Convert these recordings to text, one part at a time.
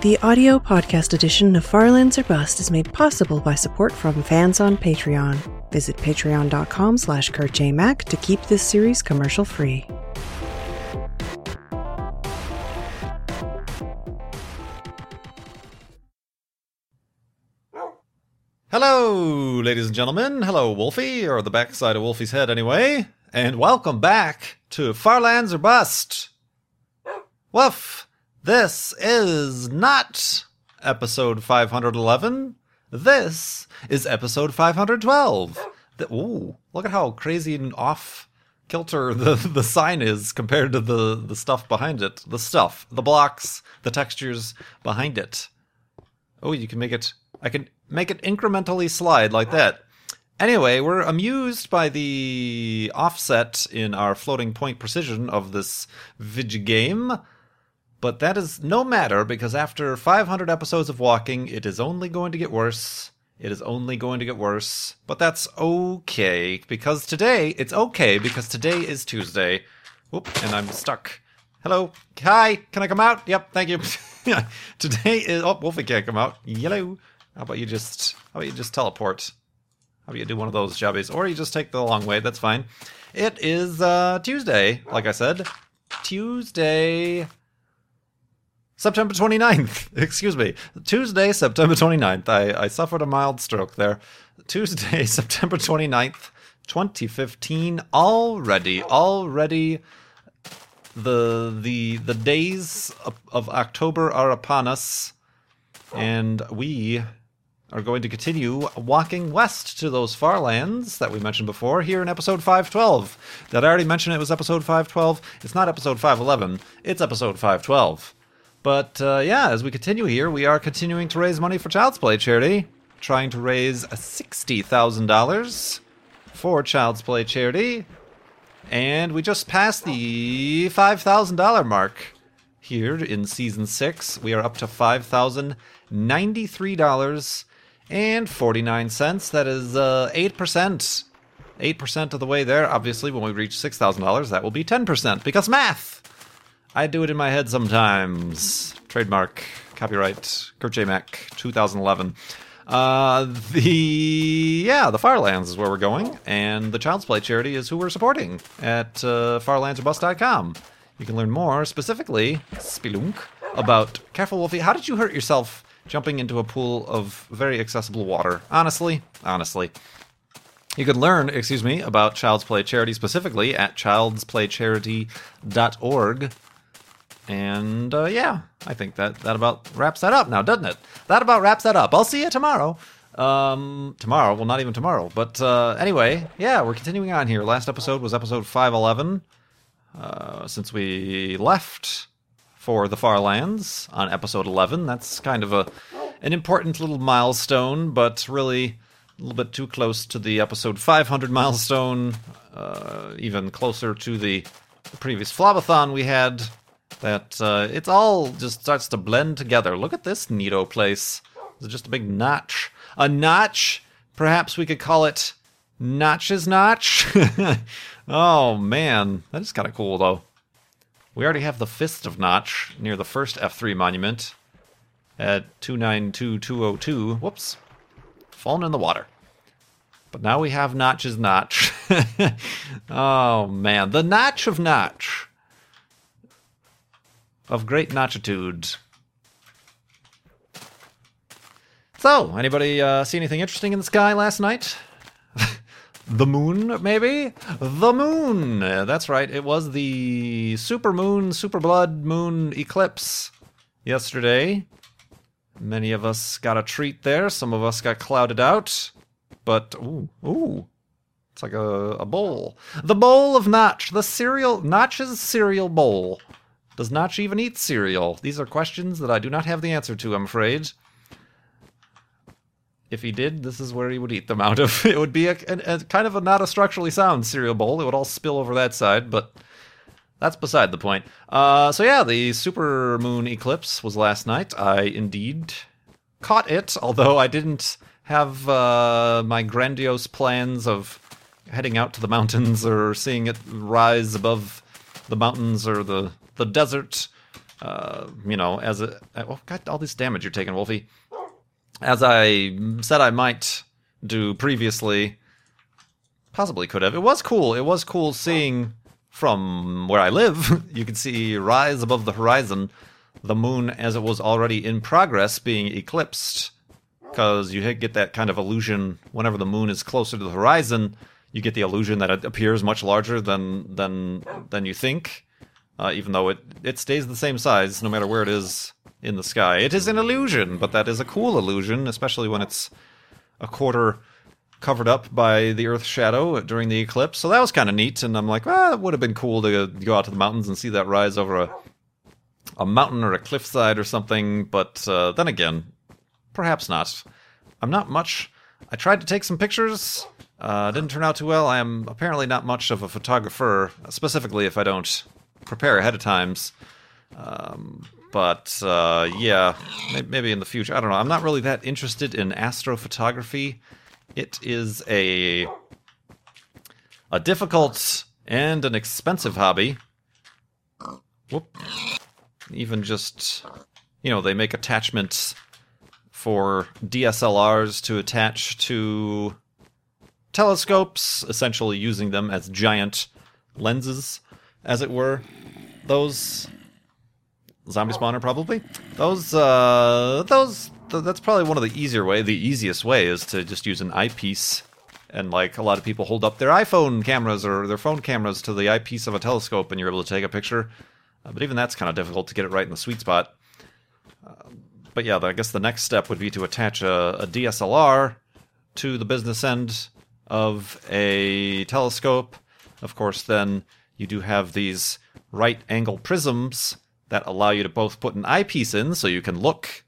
The audio podcast edition of Farlands or Bust is made possible by support from fans on Patreon. Visit patreon.com slash kurtjmac to keep this series commercial free. Hello, ladies and gentlemen. Hello, Wolfie, or the backside of Wolfie's head, anyway. And welcome back to Farlands or Bust. Woof! This is not episode 511. This is episode 512. The, ooh, look at how crazy and off kilter the, the sign is compared to the, the stuff behind it. The stuff, the blocks, the textures behind it. Oh, you can make it. I can make it incrementally slide like that. Anyway, we're amused by the offset in our floating point precision of this Vig game, but that is no matter because after 500 episodes of walking, it is only going to get worse. It is only going to get worse, but that's okay because today it's okay because today is Tuesday. Whoop, and I'm stuck. Hello, hi, can I come out? Yep, thank you. today is oh, Wolfie can't come out. Yellow. How about you just how about you just teleport? How about you do one of those jobbies? Or you just take the long way, that's fine. It is uh Tuesday, like I said. Tuesday September 29th. Excuse me. Tuesday, September 29th. I, I suffered a mild stroke there. Tuesday, September 29th, 2015. Already, already the the the days of, of October are upon us and we are going to continue walking west to those far lands that we mentioned before here in episode 512. Did I already mention it was episode 512? It's not episode 511, it's episode 512. But uh, yeah, as we continue here, we are continuing to raise money for Child's Play charity, trying to raise $60,000 for Child's Play charity. And we just passed the $5,000 mark here in season six. We are up to $5,093 and 49 cents. That is uh, 8%. 8% of the way there. Obviously, when we reach $6,000, that will be 10% because math. I do it in my head sometimes. Trademark, copyright, Kurt J. Mac, 2011. Uh, the yeah, the Farlands is where we're going, and the Child's Play charity is who we're supporting at uh. You can learn more specifically, Spelunk, about careful Wolfie. How did you hurt yourself jumping into a pool of very accessible water? Honestly, honestly. You can learn, excuse me, about Child's Play charity specifically at childsplaycharity.org. And uh, yeah, I think that that about wraps that up now, doesn't it? That about wraps that up. I'll see you tomorrow. Um, tomorrow, well, not even tomorrow, but uh, anyway, yeah, we're continuing on here. Last episode was episode 511. Uh, since we left for the far lands on episode 11, that's kind of a an important little milestone, but really a little bit too close to the episode 500 milestone, uh, even closer to the, previous Flobathon we had that uh, it all just starts to blend together. Look at this neato place. It's just a big notch. A notch? Perhaps we could call it Notch's Notch? oh, man. That is kind of cool, though. We already have the Fist of Notch near the first F3 monument at 292202. Whoops. Fallen in the water. But now we have Notch's Notch. oh, man. The Notch of Notch of great notchitude. So, anybody uh, see anything interesting in the sky last night? the moon, maybe? The moon! That's right, it was the super moon, super blood moon eclipse yesterday. Many of us got a treat there, some of us got clouded out. But, ooh, ooh, it's like a, a bowl. The bowl of Notch, the cereal, Notch's cereal bowl. Does Notch even eat cereal? These are questions that I do not have the answer to, I'm afraid. If he did, this is where he would eat them out of. It would be a, a, a kind of a not a structurally sound cereal bowl. It would all spill over that side, but that's beside the point. Uh, so yeah, the super moon eclipse was last night. I indeed caught it, although I didn't have uh, my grandiose plans of heading out to the mountains or seeing it rise above the mountains or the the desert uh, you know, as a oh god, all this damage you're taking, Wolfie. As I said, I might do previously. Possibly could have. It was cool. It was cool seeing from where I live. you could see rise above the horizon the moon as it was already in progress being eclipsed. Because you get that kind of illusion whenever the moon is closer to the horizon. You get the illusion that it appears much larger than than than you think uh, even though it, it stays the same size no matter where it is in the sky. It is an illusion, but that is a cool illusion, especially when it's a quarter covered up by the Earth's shadow during the eclipse. So that was kind of neat, and I'm like, well, it would have been cool to go out to the mountains and see that rise over a a mountain or a cliffside or something. But uh, then again, perhaps not. I'm not much. I tried to take some pictures. Uh, didn't turn out too well. I am apparently not much of a photographer, specifically if I don't prepare ahead of times. Um, but uh, yeah, maybe in the future. I don't know. I'm not really that interested in astrophotography. It is a a difficult and an expensive hobby. Whoop. Even just you know, they make attachments for DSLRs to attach to telescopes, essentially using them as giant lenses as it were. Those zombie spawner probably. Those uh those th- that's probably one of the easier way. The easiest way is to just use an eyepiece and like a lot of people hold up their iPhone cameras or their phone cameras to the eyepiece of a telescope and you're able to take a picture. Uh, but even that's kind of difficult to get it right in the sweet spot. Uh, but yeah, I guess the next step would be to attach a, a DSLR to the business end of a telescope. Of course, then you do have these right angle prisms that allow you to both put an eyepiece in so you can look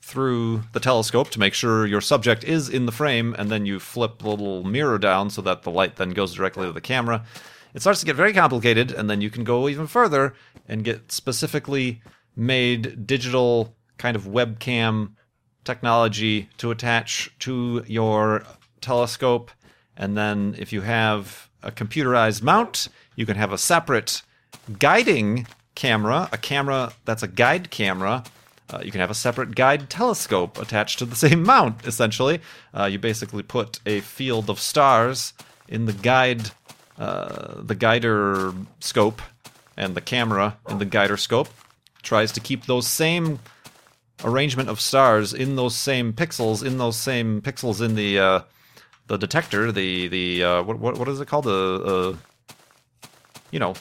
through the telescope to make sure your subject is in the frame, and then you flip the little mirror down so that the light then goes directly to the camera. It starts to get very complicated, and then you can go even further and get specifically made digital kind of webcam technology to attach to your telescope. And then if you have a computerized mount, you can have a separate guiding camera, a camera that's a guide camera. Uh, you can have a separate guide telescope attached to the same mount, essentially. Uh, you basically put a field of stars in the guide, uh, the guider scope, and the camera in the guider scope tries to keep those same arrangement of stars in those same pixels, in those same pixels in the uh, the detector, the the uh, what, what what is it called? The uh, you know,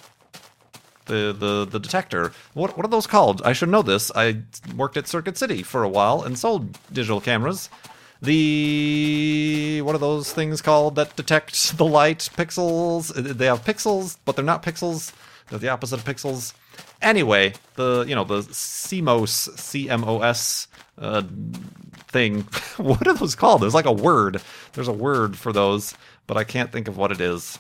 the the the detector. What what are those called? I should know this. I worked at Circuit City for a while and sold digital cameras. The what are those things called that detect the light pixels? They have pixels, but they're not pixels. They're the opposite of pixels. Anyway, the you know the CMOS CMOS uh, thing. what are those called? There's like a word. There's a word for those, but I can't think of what it is.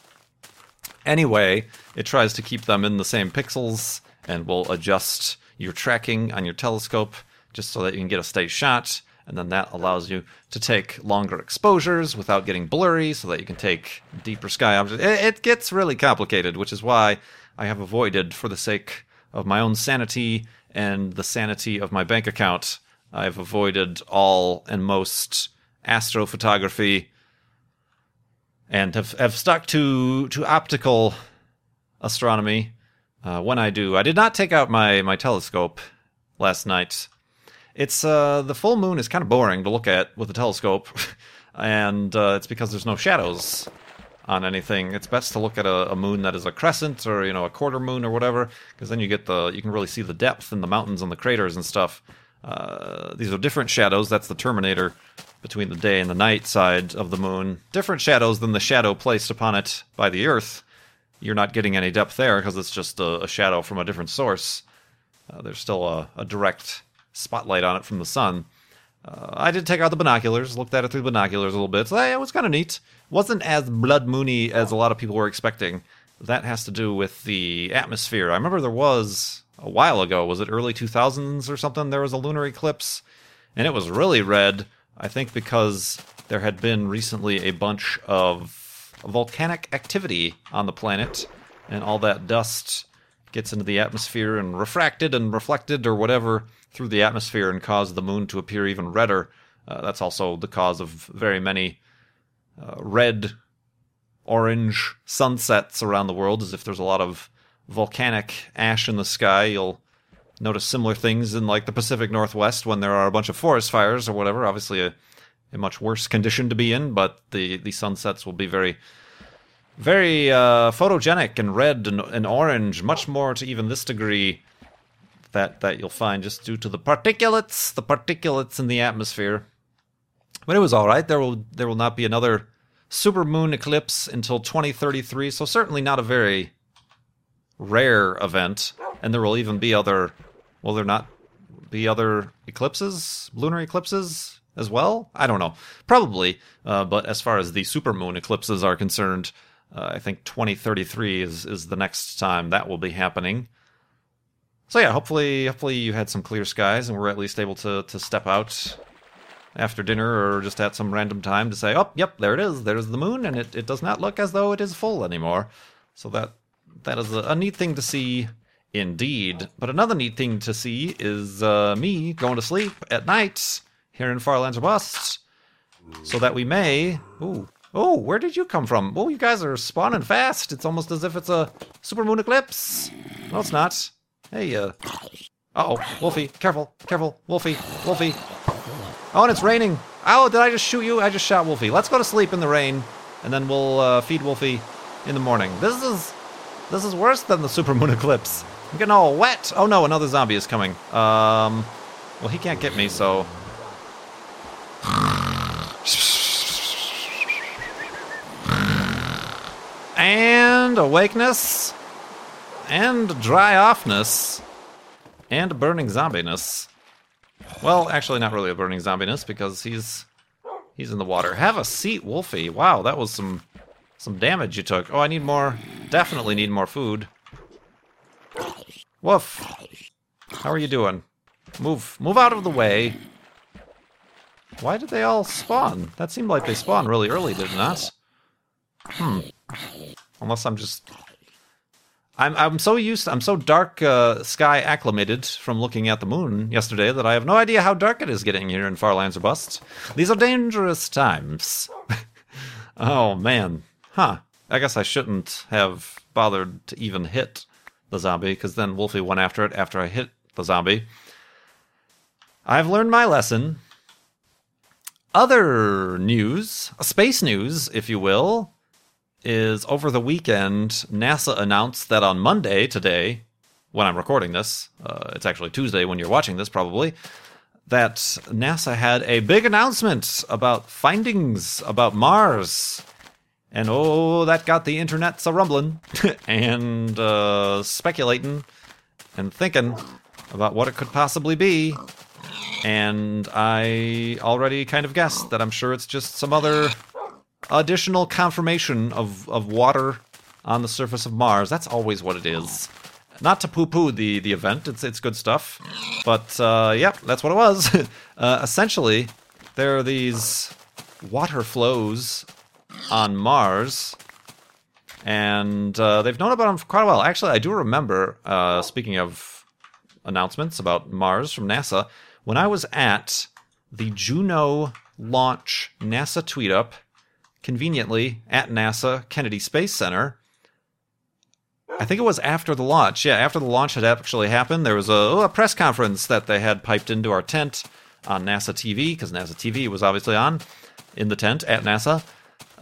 Anyway, it tries to keep them in the same pixels and will adjust your tracking on your telescope just so that you can get a steady shot. And then that allows you to take longer exposures without getting blurry so that you can take deeper sky objects. It gets really complicated, which is why I have avoided, for the sake of my own sanity and the sanity of my bank account, I've avoided all and most astrophotography and have, have stuck to to optical astronomy uh, when I do. I did not take out my my telescope last night. It's uh, the full moon is kind of boring to look at with a telescope, and uh, it's because there's no shadows on anything. It's best to look at a, a, moon that is a crescent or you know a quarter moon or whatever, because then you get the you can really see the depth in the mountains and the craters and stuff. Uh, these are different shadows. That's the Terminator between the day and the night side of the moon. Different shadows than the shadow placed upon it by the Earth. You're not getting any depth there because it's just a, a, shadow from a different source. Uh, there's still a, a, direct spotlight on it from the sun. Uh, I did take out the binoculars, looked at it through the binoculars a little bit. So yeah, it was kind of neat. Wasn't as blood moony as a lot of people were expecting. That has to do with the atmosphere. I remember there was a while ago. Was it early 2000s or something? There was a lunar eclipse, and it was really red I think because there had been recently a bunch of volcanic activity on the planet, and all that dust gets into the atmosphere and refracted and reflected or whatever through the atmosphere and cause the moon to appear even redder. Uh, that's also the cause of very many uh, red, orange sunsets around the world, as if there's a lot of volcanic ash in the sky. You'll notice similar things in like the Pacific Northwest when there are a bunch of forest fires or whatever. Obviously, a, a much worse condition to be in, but the, the sunsets will be very very uh, photogenic and red and, and orange, much more to even this degree that that you'll find just due to the particulates, the particulates in the atmosphere. But it was all right. There will there will not be another supermoon eclipse until 2033, so certainly not a very rare event. And there will even be other. Will there not be other eclipses, lunar eclipses as well? I don't know. Probably. Uh, but as far as the supermoon eclipses are concerned, uh, I think 2033 is is the next time that will be happening. So yeah, hopefully hopefully you had some clear skies and were at least able to to step out after dinner or just at some random time to say, "Oh, yep, there it is. There's the moon and it, it does not look as though it is full anymore." So that that is a, a neat thing to see indeed. But another neat thing to see is uh, me going to sleep at night here in Farlands Bust so that we may ooh Oh, where did you come from? Oh, you guys are spawning fast. It's almost as if it's a supermoon eclipse. No, it's not. Hey, uh. Uh oh, Wolfie, careful, careful, Wolfie, Wolfie. Oh, and it's raining. Oh, did I just shoot you? I just shot Wolfie. Let's go to sleep in the rain, and then we'll uh, feed Wolfie in the morning. This is this is worse than the supermoon eclipse. I'm getting all wet. Oh no, another zombie is coming. Um, well, he can't get me, so and awakeness, and dry offness, and burning zombiness. Well, actually, not really a burning zombiness because he's he's in the water. Have a seat, Wolfie. Wow, that was some some damage you took. Oh, I need more. Definitely need more food. Woof. How are you doing? Move, move out of the way. Why did they all spawn? That seemed like they spawned really early, did it not? Hmm. Unless I'm just. I'm I'm so used. I'm so dark uh, sky acclimated from looking at the moon yesterday that I have no idea how dark it is getting here in Farlands or Bust. These are dangerous times. oh man, huh? I guess I shouldn't have bothered to even hit the zombie because then Wolfie went after it after I hit the zombie. I've learned my lesson. Other news, space news, if you will is over the weekend, NASA announced that on Monday, today, when I'm recording this, uh, it's actually Tuesday when you're watching this probably, that NASA had a big announcement about findings about Mars. And oh, that got the internet's a rumbling and uh, speculating and thinking about what it could possibly be. And I already kind of guessed that I'm sure it's just some other additional confirmation of, of water on the surface of Mars. That's always what it is. Not to poo-poo the, the event, it's it's good stuff, but uh, yep, that's what it was. uh, essentially, there are these water flows on Mars, and uh, they've known about them for quite a while. Actually, I do remember. Uh, speaking of announcements about Mars from NASA, when I was at the Juno launch NASA tweet up conveniently at NASA Kennedy Space Center. I think it was after the launch. Yeah, after the launch had actually happened, there was a, oh, a press conference that they had piped into our tent on NASA TV because NASA TV was obviously on in the tent at NASA.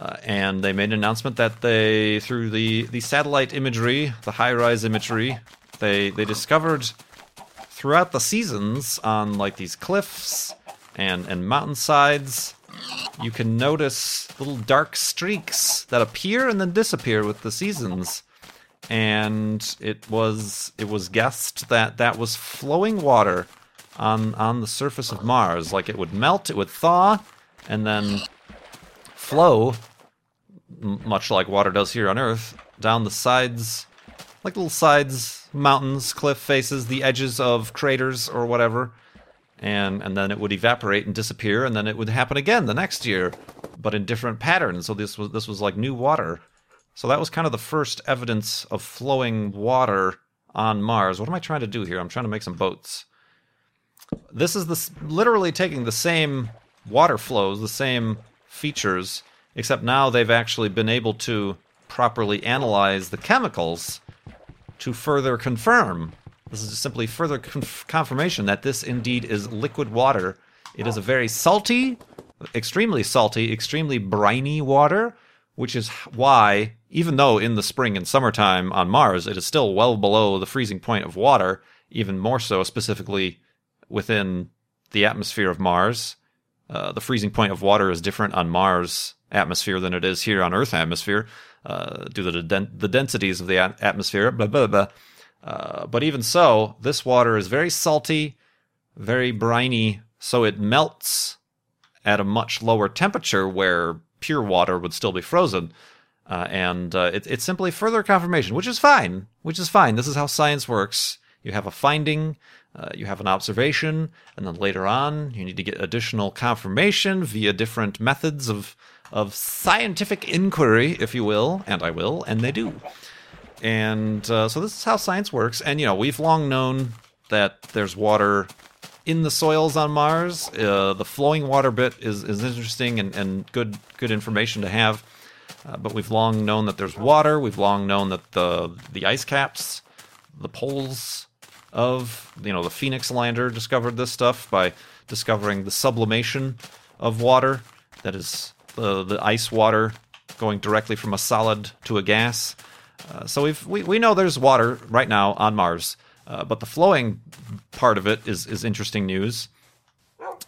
Uh, and they made an announcement that they, through the, the satellite imagery, the HiRISE imagery, they, they discovered throughout the seasons on like these cliffs and, and mountainsides you can notice little dark streaks that appear and then disappear with the seasons. And it was it was guessed that that was flowing water on on the surface of Mars. Like it would melt, it would thaw, and then flow, much like water does here on Earth, down the sides, like little sides, mountains, cliff faces, the edges of craters or whatever and and then it would evaporate and disappear, and then it would happen again the next year, but in different patterns. So this was this was like new water. So that was kind of the first evidence of flowing water on Mars. What am I trying to do here? I'm trying to make some boats. This is the literally taking the same water flows, the same features, except now they've actually been able to properly analyze the chemicals to further confirm. This is simply further conf- confirmation that this indeed is liquid water. It is a very salty, extremely salty, extremely briny water, which is why, even though in the spring and summertime on Mars it is still well below the freezing point of water, even more so specifically within the atmosphere of Mars. Uh, the freezing point of water is different on Mars atmosphere than it is here on Earth atmosphere uh, due to the, den- the densities of the a- atmosphere. Blah, blah, blah. Uh, but even so, this water is very salty, very briny, so it melts at a much lower temperature where pure water would still be frozen. Uh, and uh, it, it's simply further confirmation, which is fine. Which is fine. This is how science works. You have a finding, uh, you have an observation, and then later on, you need to get additional confirmation via different methods of of scientific inquiry, if you will, and I will, and they do. And uh, so this is how science works. And you know, we've long known that there's water in the soils on Mars. Uh, the flowing water bit is, is interesting and, and good good information to have. Uh, but we've long known that there's water. We've long known that the the ice caps, the poles of you know the Phoenix lander discovered this stuff by discovering the sublimation of water. That is the the ice water going directly from a solid to a gas. Uh, so we, we know there's water right now on Mars. Uh, but the flowing part of it is, is interesting news.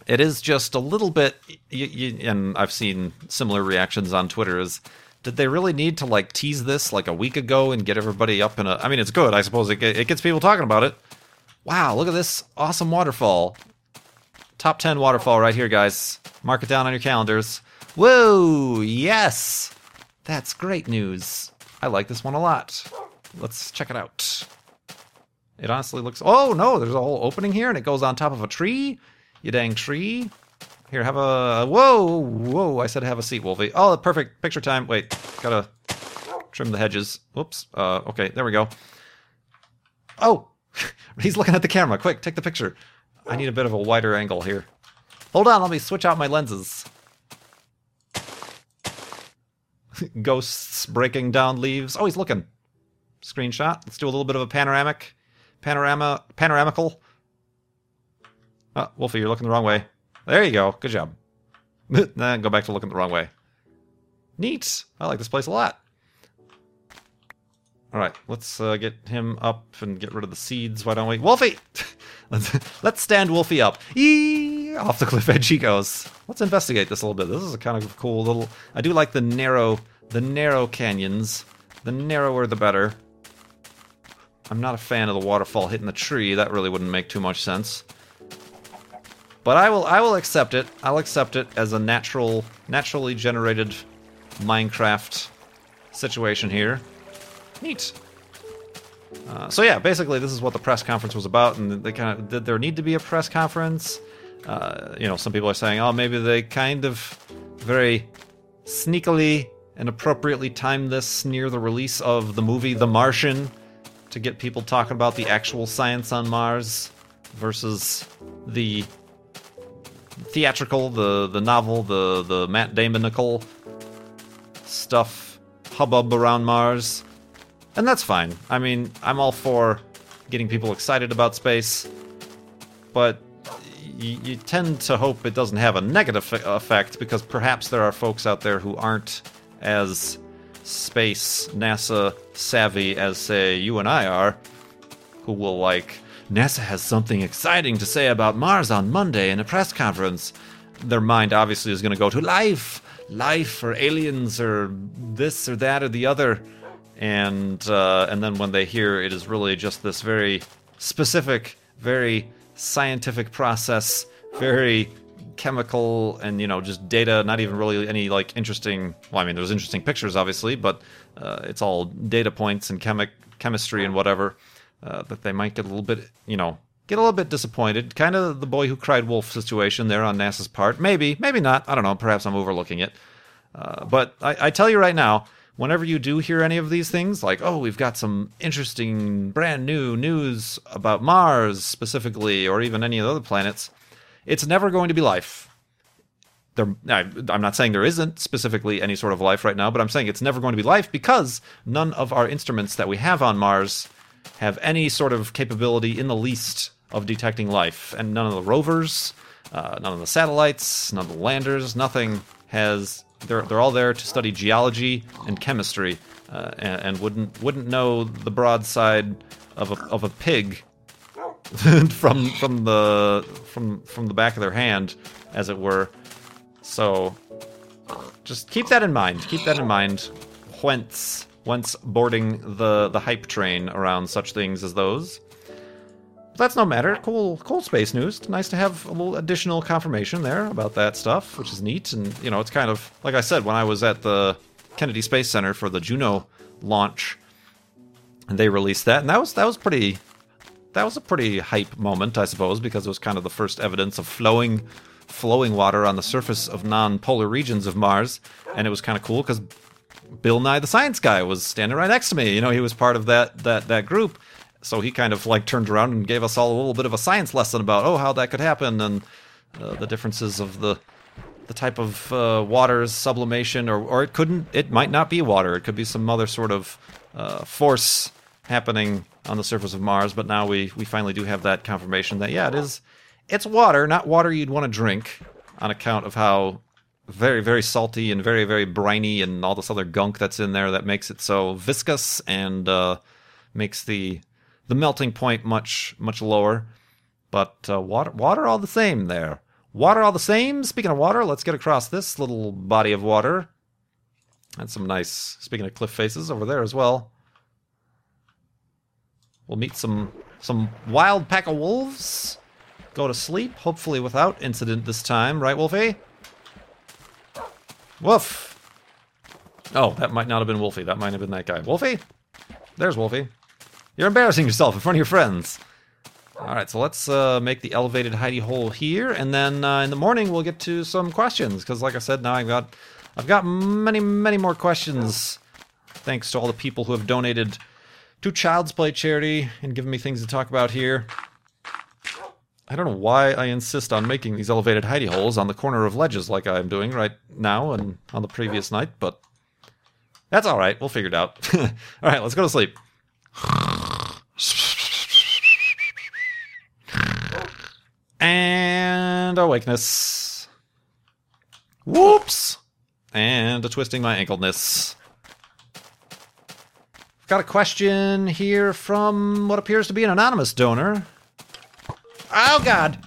It is just a little bit, y- y- and I've seen similar reactions on Twitter. Is did they really need to like tease this like a week ago and get everybody up in a? I mean, it's good. I suppose it, it gets people talking about it. Wow, look at this awesome waterfall. Top 10 waterfall right here, guys. Mark it down on your calendars. Whoa, yes. That's great news. I like this one a lot. Let's check it out. It honestly looks. Oh no, there's a whole opening here, and it goes on top of a tree. You dang tree. Here, have a. Whoa, whoa! I said have a seat, Wolfie. Oh, perfect picture time. Wait, gotta trim the hedges. Whoops. Uh, okay, there we go. Oh, he's looking at the camera. Quick, take the picture. I need a bit of a wider angle here. Hold on, let me switch out my lenses. Ghosts breaking down leaves. Oh, he's looking. Screenshot. Let's do a little bit of a panoramic panorama panoramical. Oh, Wolfie, you're looking the wrong way. There you go. Good job. then go back to looking the wrong way. Neat. I like this place a lot. All right, let's uh, get him up and get rid of the seeds. Why don't we, Wolfie? let's, let's stand Wolfie up. Eee! Off the cliff edge he goes. Let's investigate this a little bit. This is a kind of cool little. I do like the narrow, the narrow canyons. The narrower, the better. I'm not a fan of the waterfall hitting the tree. That really wouldn't make too much sense. But I will I will accept it. I'll accept it as a natural naturally generated Minecraft situation here. Neat. Uh, so yeah, basically this is what the press conference was about, and they kind of did there need to be a press conference? Uh, you know, some people are saying, oh, maybe they kind of very sneakily and appropriately timed this near the release of the movie The Martian to get people talking about the actual science on Mars versus the theatrical, the the novel, the the Matt Damonical stuff hubbub around Mars. And that's fine. I mean, I'm all for getting people excited about space, but you, you tend to hope it doesn't have a negative effect because perhaps there are folks out there who aren't as space NASA savvy as, say, you and I are, who will like, NASA has something exciting to say about Mars on Monday in a press conference. Their mind obviously is going to go to life, life, or aliens, or this or that or the other, and uh, and then when they hear it is really just this very specific, very scientific process, very chemical and you know just data not even really any like interesting well i mean there's interesting pictures obviously but uh, it's all data points and chemic chemistry and whatever uh, that they might get a little bit you know get a little bit disappointed. Kind of the boy who cried wolf situation there on nasa's part. Maybe maybe not. I don't know. Perhaps i'm overlooking it. Uh, but I, I tell you right now whenever you do hear any of these things, like, oh, we've got some interesting, brand new news about Mars specifically, or even any of the other planets, it's never going to be life. There, I, I'm not saying there isn't specifically any sort of life right now, but I'm saying it's never going to be life because none of our instruments that we have on Mars have any sort of capability in the least of detecting life. And none of the rovers, uh, none of the satellites, none of the landers, nothing has. They're, they're all there to study geology and chemistry, uh, and, and wouldn't wouldn't know the broadside of a, of a pig from from the from from the back of their hand, as it were. So just keep that in mind. Keep that in mind. Whence whence boarding the the hype train around such things as those. But that's no matter. Cool, cool space news. Nice to have a little additional confirmation there about that stuff, which is neat. And you know, it's kind of like I said when I was at the Kennedy Space Center for the Juno launch, and they released that, and that was that was pretty. That was a pretty hype moment, I suppose, because it was kind of the first evidence of flowing, flowing water on the surface of non-polar regions of Mars, and it was kind of cool because Bill Nye the Science Guy was standing right next to me. You know, he was part of that that that group, so he kind of like turned around and gave us all a little bit of a science lesson about oh how that could happen and uh, the differences of the the type of uh, water's sublimation, or or it couldn't, it might not be water. It could be some other sort of uh, force happening on the surface of Mars. But now we we finally do have that confirmation that yeah, it is, it's water, not water you'd want to drink, on account of how very very salty and very very briny and all this other gunk that's in there that makes it so viscous and uh, makes the the melting point much much lower. But uh, water water all the same there. Water all the same. Speaking of water, let's get across this little body of water. And some nice, speaking of cliff faces, over there as well. We'll meet some some wild pack of wolves. Go to sleep, hopefully without incident this time, right, Wolfie? Woof. Oh, that might not have been Wolfie. That might have been that guy. Wolfie? There's Wolfie. You're embarrassing yourself in front of your friends. All right, so let's uh, make the elevated hidey hole here, and then uh, in the morning we'll get to some questions. Because, like I said, now I've got, I've got many, many more questions. Thanks to all the people who have donated to Child's Play charity and given me things to talk about here. I don't know why I insist on making these elevated hidey holes on the corner of ledges like I'm doing right now and on the previous night, but that's all right. We'll figure it out. all right, let's go to sleep. And awakeness. Whoops! And a twisting my ankleness. Got a question here from what appears to be an anonymous donor. Oh god!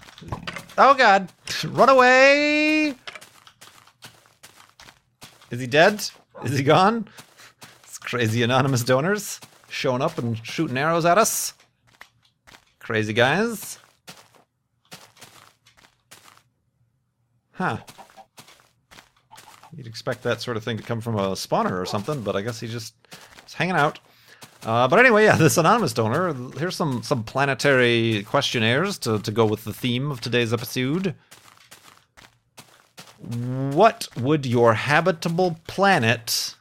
Oh god! Run away! Is he dead? Is he gone? It's crazy anonymous donors showing up and shooting arrows at us. Crazy guys. Huh. You'd expect that sort of thing to come from a spawner or something, but I guess he just hanging out. Uh, but anyway, yeah, this anonymous donor. Here's some some planetary questionnaires to, to go with the theme of today's episode. What would your habitable planet,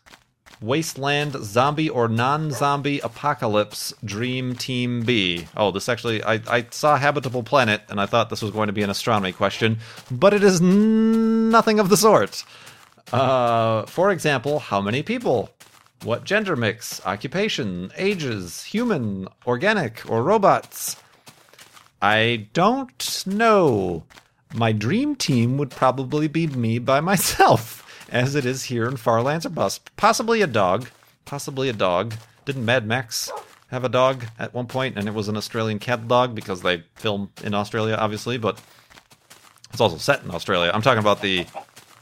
wasteland, zombie or non-zombie apocalypse dream team be? Oh, this actually, I, I saw habitable planet and I thought this was going to be an astronomy question, but it is nothing of the sort. Uh, for example, how many people? What gender mix, occupation, ages, human, organic, or robots? I don't know. My dream team would probably be me by myself, as it is here in Farlands or Bust. Possibly a dog. Possibly a dog. Didn't Mad Max have a dog at one point, and it was an Australian cat dog because they film in Australia, obviously, but it's also set in Australia. I'm talking about the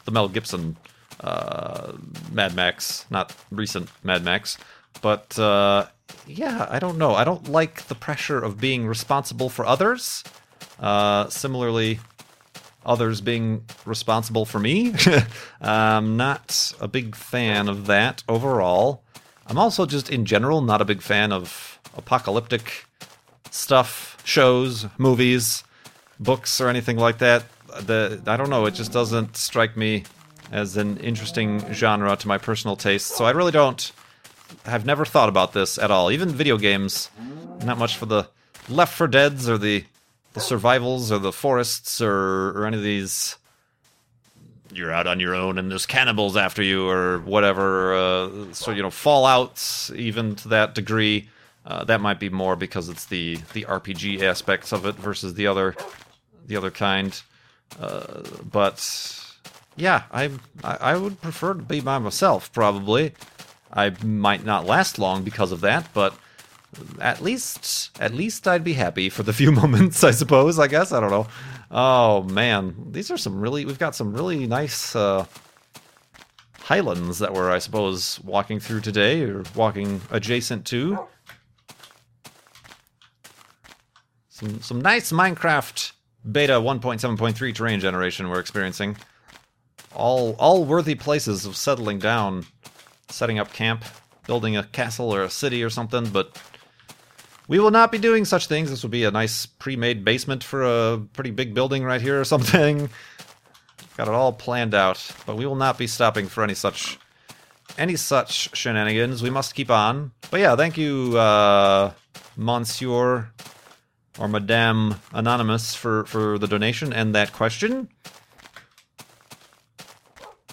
the Mel Gibson uh, Mad Max, not recent Mad Max. But uh, yeah, I don't know. I don't like the pressure of being responsible for others. Uh, similarly, others being responsible for me. I'm not a big fan of that overall. I'm also just in general not a big fan of apocalyptic stuff, shows, movies, books, or anything like that. The I don't know. It just doesn't strike me as an interesting genre to my personal taste. So I really don't. I've never thought about this at all. Even video games, not much for the Left 4 Dead's or the the survivals or the forests or or any of these. You're out on your own and there's cannibals after you or whatever. Uh, so you know, fallouts even to that degree, uh, that might be more because it's the the RPG aspects of it versus the other the other kind. Uh, but yeah, I, I I would prefer to be by myself probably. I might not last long because of that, but at least at least I'd be happy for the few moments, I suppose. I guess I don't know. Oh man, these are some really we've got some really nice uh, highlands that we're I suppose walking through today or walking adjacent to. Some some nice Minecraft beta 1.7.3 terrain generation we're experiencing. All all worthy places of settling down, setting up camp, building a castle or a city or something, but we will not be doing such things. This will be a nice pre-made basement for a pretty big building right here or something. Got it all planned out, but we will not be stopping for any such any such shenanigans. We must keep on. But yeah, thank you, uh, Monsieur or Madame Anonymous for for the donation and that question.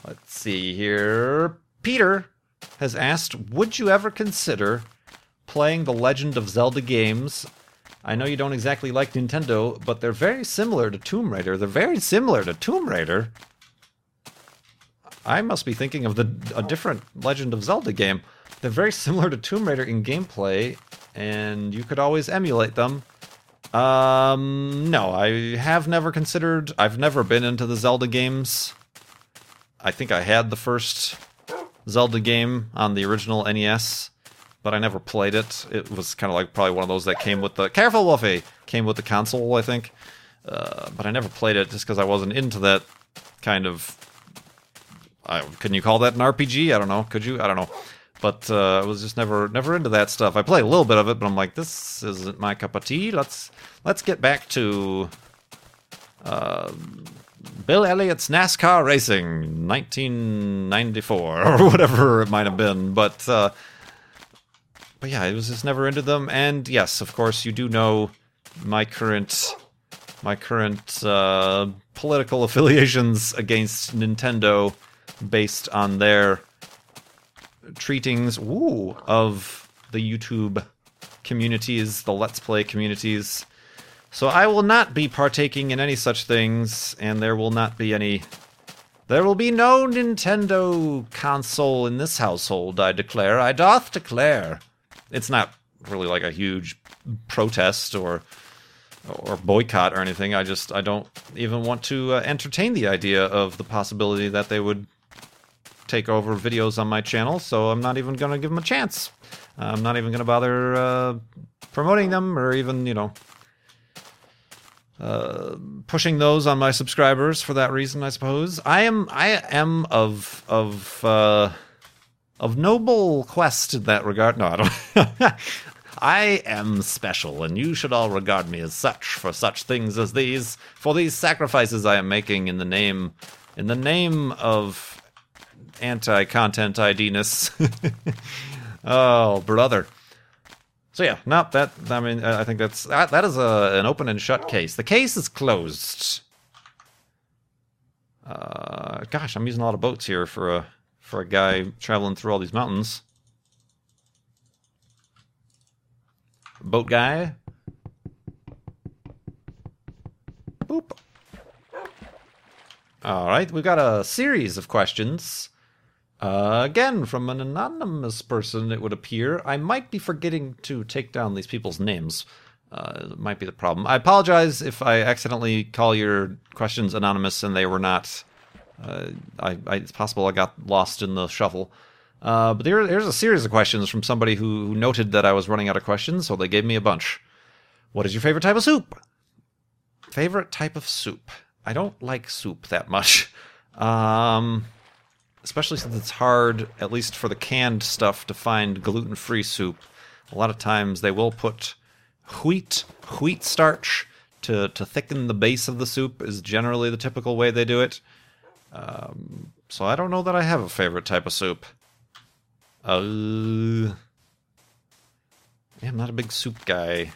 Let's see here. Peter has asked, "Would you ever consider playing the Legend of Zelda games. I know you don't exactly like Nintendo, but they're very similar to Tomb Raider. They're very similar to Tomb Raider. I must be thinking of the a different Legend of Zelda game. They're very similar to Tomb Raider in gameplay, and you could always emulate them. Um, no, I have never considered. I've never been into the Zelda games. I think I had the first Zelda game on the original NES but I never played it. It was kind of like probably one of those that came with the careful Wolfie came with the console, I think. Uh, but I never played it just because I wasn't into that kind of. I, can you call that an RPG? I don't know. Could you? I don't know. But uh, I was just never never into that stuff. I played a little bit of it, but I'm like, this isn't my cup of tea. Let's let's get back to uh, Bill Elliott's NASCAR Racing, 1994 or whatever it might have been. But uh, but yeah, it was just never into them. And yes, of course, you do know my current my current uh, political affiliations against Nintendo, based on their treatings of the YouTube communities, the Let's Play communities. So I will not be partaking in any such things, and there will not be any. There will be no Nintendo console in this household, I declare. I doth declare it's not really like a huge protest or or boycott or anything. I just I don't even want to uh, entertain the idea of the possibility that they would take over videos on my channel. So I'm not even going to give them a chance. I'm not even going to bother uh, promoting them or even you know uh, pushing those on my subscribers for that reason. I suppose I am I am of of uh, of noble quest in that regard. No, I. I am special, and you should all regard me as such for such things as these. For these sacrifices I am making in the name, in the name of anti-content IDness. oh, brother. So yeah, not that. I mean, I think that's that, that is a, an open and shut case. The case is closed. Uh, gosh, I'm using a lot of boats here for a for a guy traveling through all these mountains. Boat guy. Boop. All right, we've got a series of questions. Uh, again, from an anonymous person, it would appear. I might be forgetting to take down these people's names. Uh, might be the problem. I apologize if I accidentally call your questions anonymous and they were not I, I, it's possible I got lost in the shuffle. Uh, but there, there's a series of questions from somebody who noted that I was running out of questions, so they gave me a bunch. What is your favorite type of soup? Favorite type of soup? I don't like soup that much. Um, especially since it's hard, at least for the canned stuff, to find gluten free soup. A lot of times they will put wheat, wheat starch to, to thicken the base of the soup, is generally the typical way they do it Um, so I don't know that I have a favorite type of soup. Uh, yeah, I'm not a big soup guy.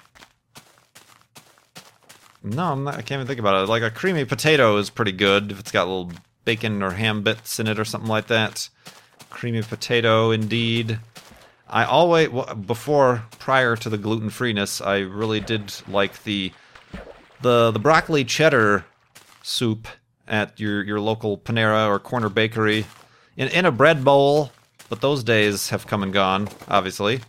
No, not, I can't even think about it. Like a creamy potato is pretty good if it's got little bacon or ham bits in it or something like that. Creamy potato, indeed. I always before prior to the gluten freeness, I really did like the the the broccoli cheddar soup at your your local Panera or corner bakery in in a bread bowl. But those days have come and gone, obviously.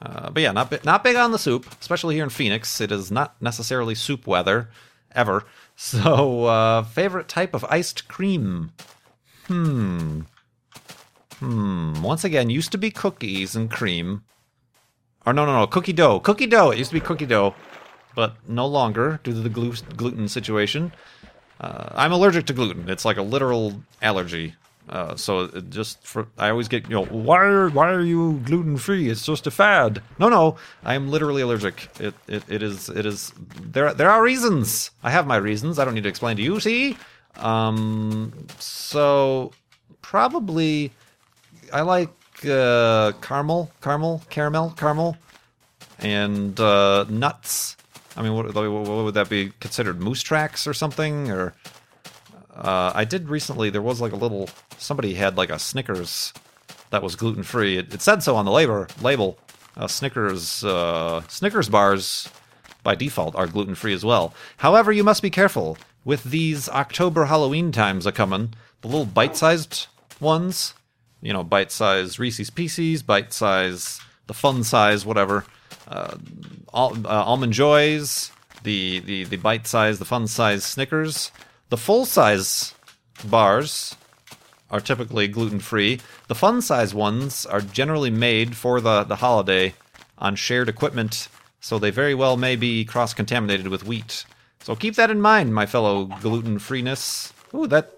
Uh, but yeah, not not big on the soup, especially here in Phoenix. It is not necessarily soup weather ever. So, uh, favorite type of iced cream? Hmm. Hmm. Once again, used to be cookies and cream. Or no, no, no, cookie dough. Cookie dough. It used to be cookie dough, but no longer due to the glu- gluten situation. Uh, I'm allergic to gluten. It's like a literal allergy. Uh, so just for I always get you know why are, why are you gluten free? It's just a fad. No, no, I am literally allergic. It, it it is it is there there are reasons. I have my reasons. I don't need to explain to you. See, um, so probably I like uh, caramel, caramel, caramel, caramel, and uh, nuts. I mean, what, what would that be considered? Moose tracks or something? Or uh, I did recently. There was like a little. Somebody had like a Snickers that was gluten free. It, it, said so on the label. Label. Uh, Snickers uh, Snickers bars by default are gluten free as well. However, you must be careful with these October Halloween times a coming. The little bite sized ones. You know, bite sized Reese's Pieces, bite size, the fun size, whatever. Uh, al- uh, almond joys, the the the bite size, the fun size Snickers. The full size bars are typically gluten free. The fun size ones are generally made for the, the holiday on shared equipment, so they very well may be cross contaminated with wheat. So keep that in mind, my fellow gluten freeness. Ooh, that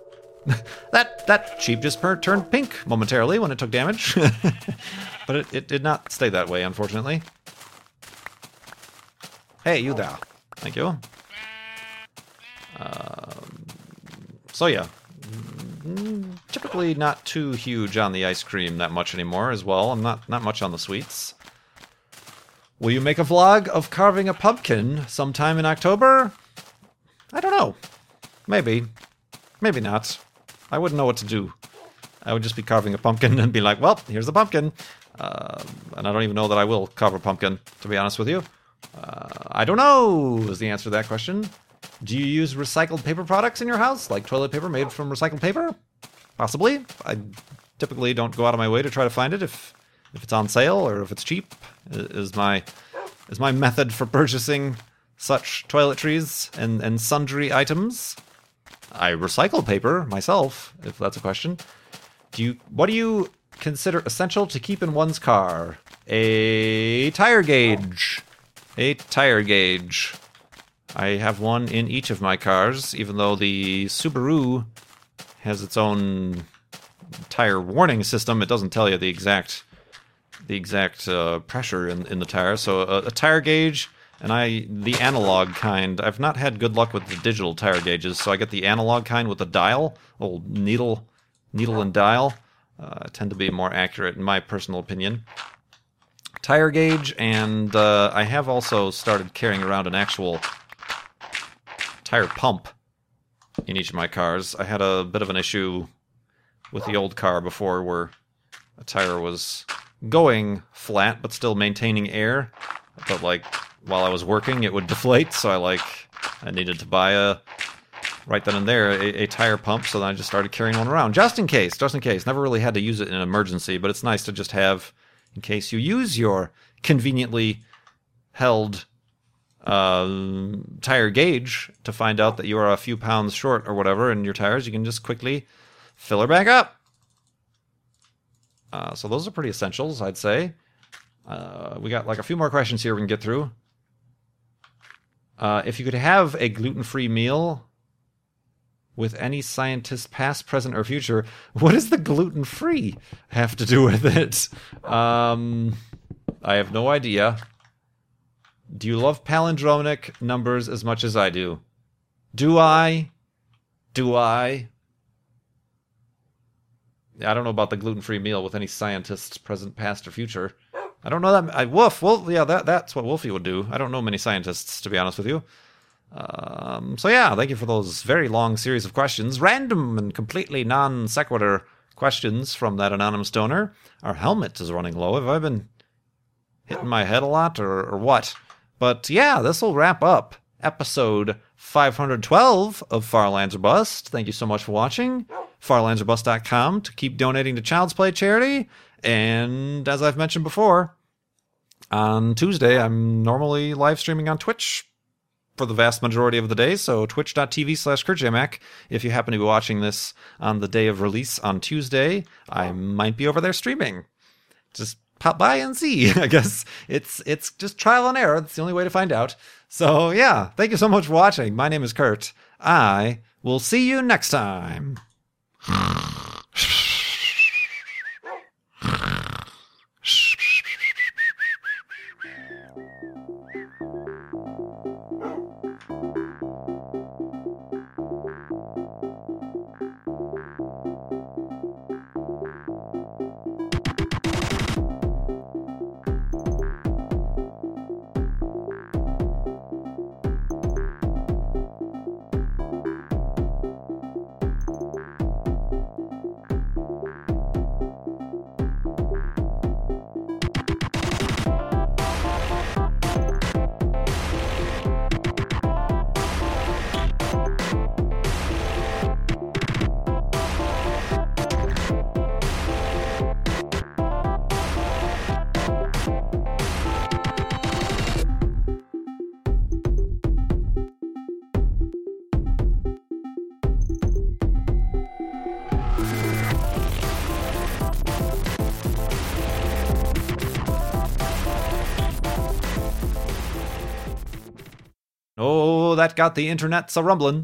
that that sheep just per- turned pink momentarily when it took damage, but it, it did not stay that way, unfortunately. Hey, you there. Thank you. Um, so yeah, mm, typically not too huge on the ice cream that much anymore as well. I'm not not much on the sweets. Will you make a vlog of carving a pumpkin sometime in October? I don't know. Maybe. Maybe not. I wouldn't know what to do. I would just be carving a pumpkin and be like, well, here's the pumpkin. Uh, and I don't even know that I will carve a pumpkin, to be honest with you. Uh, I don't know, is the answer to that question. Do you use recycled paper products in your house, like toilet paper made from recycled paper? Possibly. I typically don't go out of my way to try to find it if if it's on sale or if it's cheap. Is my is my method for purchasing such toiletries and and sundry items. I recycle paper myself, if that's a question. Do you what do you consider essential to keep in one's car? A tire gauge. A tire gauge. I have one in each of my cars, even though the Subaru has its own tire warning system. It doesn't tell you the exact the exact uh, pressure in, in the tire. So a, a, tire gauge, and I the analog kind. I've not had good luck with the digital tire gauges, so I get the analog kind with a dial, old needle, needle and dial. Uh, tend to be more accurate in my personal opinion. Tire gauge, and uh, I have also started carrying around an actual tire pump in each of my cars. I had a bit of an issue with the old car before where a tire was going flat but still maintaining air. But like while I was working, it would deflate. So I like I needed to buy a right then and there a, a, tire pump. So then I just started carrying one around just in case, just in case. Never really had to use it in an emergency, but it's nice to just have in case you use your conveniently held uh, tire gauge to find out that you are a few pounds short or whatever in your tires. You can just quickly fill her back up. Uh, so those are pretty essentials, I'd say. Uh, we got like a few more questions here we can get through. Uh, if you could have a gluten-free meal with any scientist, past, present, or future, what does the gluten-free have to do with it? Um, I have no idea. Do you love palindromic numbers as much as I do? Do I? Do I? I don't know about the gluten free meal with any scientists, present, past, or future. I don't know that. I, well, yeah, that that's what Wolfie would do. I don't know many scientists, to be honest with you. Um, so yeah, thank you for those very long series of questions, random and completely non sequitur questions from that anonymous donor. Our helmet is running low. Have I been hitting my head a lot, or, or what? But yeah, this will wrap up episode 512 of Farlands or Bust. Thank you so much for watching. FarlandsOrBust.com to keep donating to Child's Play charity. And as I've mentioned before, on Tuesday, I'm normally live streaming on Twitch for the vast majority of the day. So twitch.tv slash KurtJMac. If you happen to be watching this on the day of release on Tuesday, I might be over there streaming. Just pop by and see. I guess it's it's just trial and error. That's the only way to find out. So yeah, thank you so much for watching. My name is Kurt. I will see you next time. That got the internet's a rumbling.